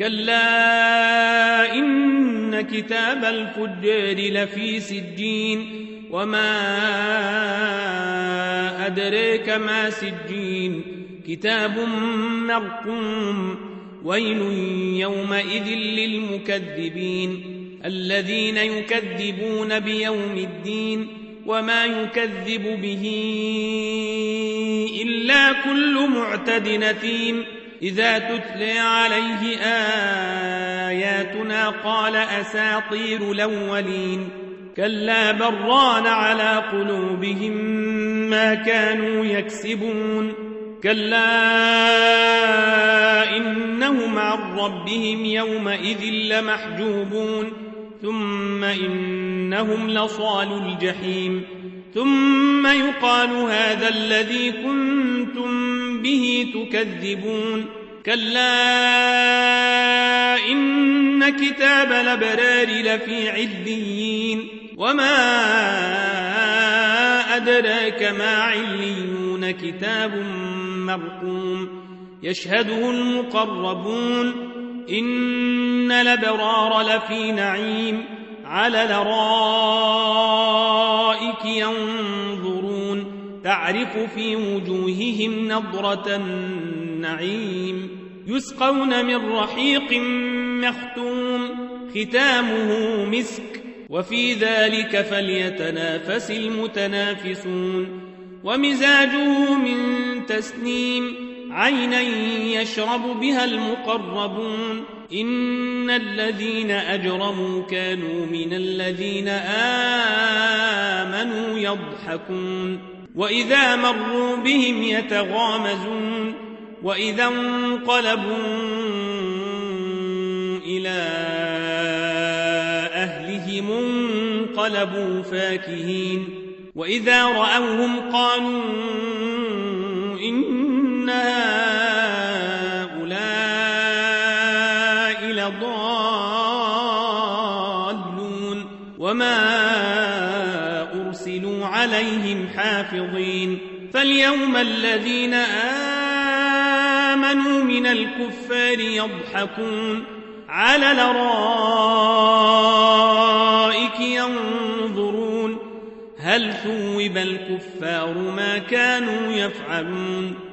كلا إن كتاب الفجار لفي سجين وما أدريك ما سجين كتاب مرقوم ويل يومئذ للمكذبين الذين يكذبون بيوم الدين وما يكذب به إلا كل معتد نثيم إذا تتلى عليه آياتنا قال أساطير الأولين كلا بران على قلوبهم ما كانوا يكسبون كلا إنهم عن ربهم يومئذ لمحجوبون ثم إنهم لصال الجحيم ثم يقال هذا الذي كنتم به تكذبون. كلا إن كتاب الأبرار لفي عليين. وما أدراك ما عليون كتاب مرقوم. يشهده المقربون. إن الأبرار لفي نعيم. على الأرائك ينظرون. تعرف في وجوههم نضرة النعيم. يسقون من رحيق مختوم. ختامه مسك. وفي ذلك فليتنافس المتنافسون. ومزاجه من تسنيم. عينا يشرب بها المقربون. إن الذين أجرموا كانوا من الذين آمنوا يضحكون وإذا مروا بهم يتغامزون وإذا انقلبوا إلى أهلهم انقلبوا فاكهين وإذا رأوهم قالوا إن وما أرسلوا عليهم حافظين فاليوم الذين آمنوا من الكفار يضحكون على الارائك ينظرون هل ثوب الكفار ما كانوا يفعلون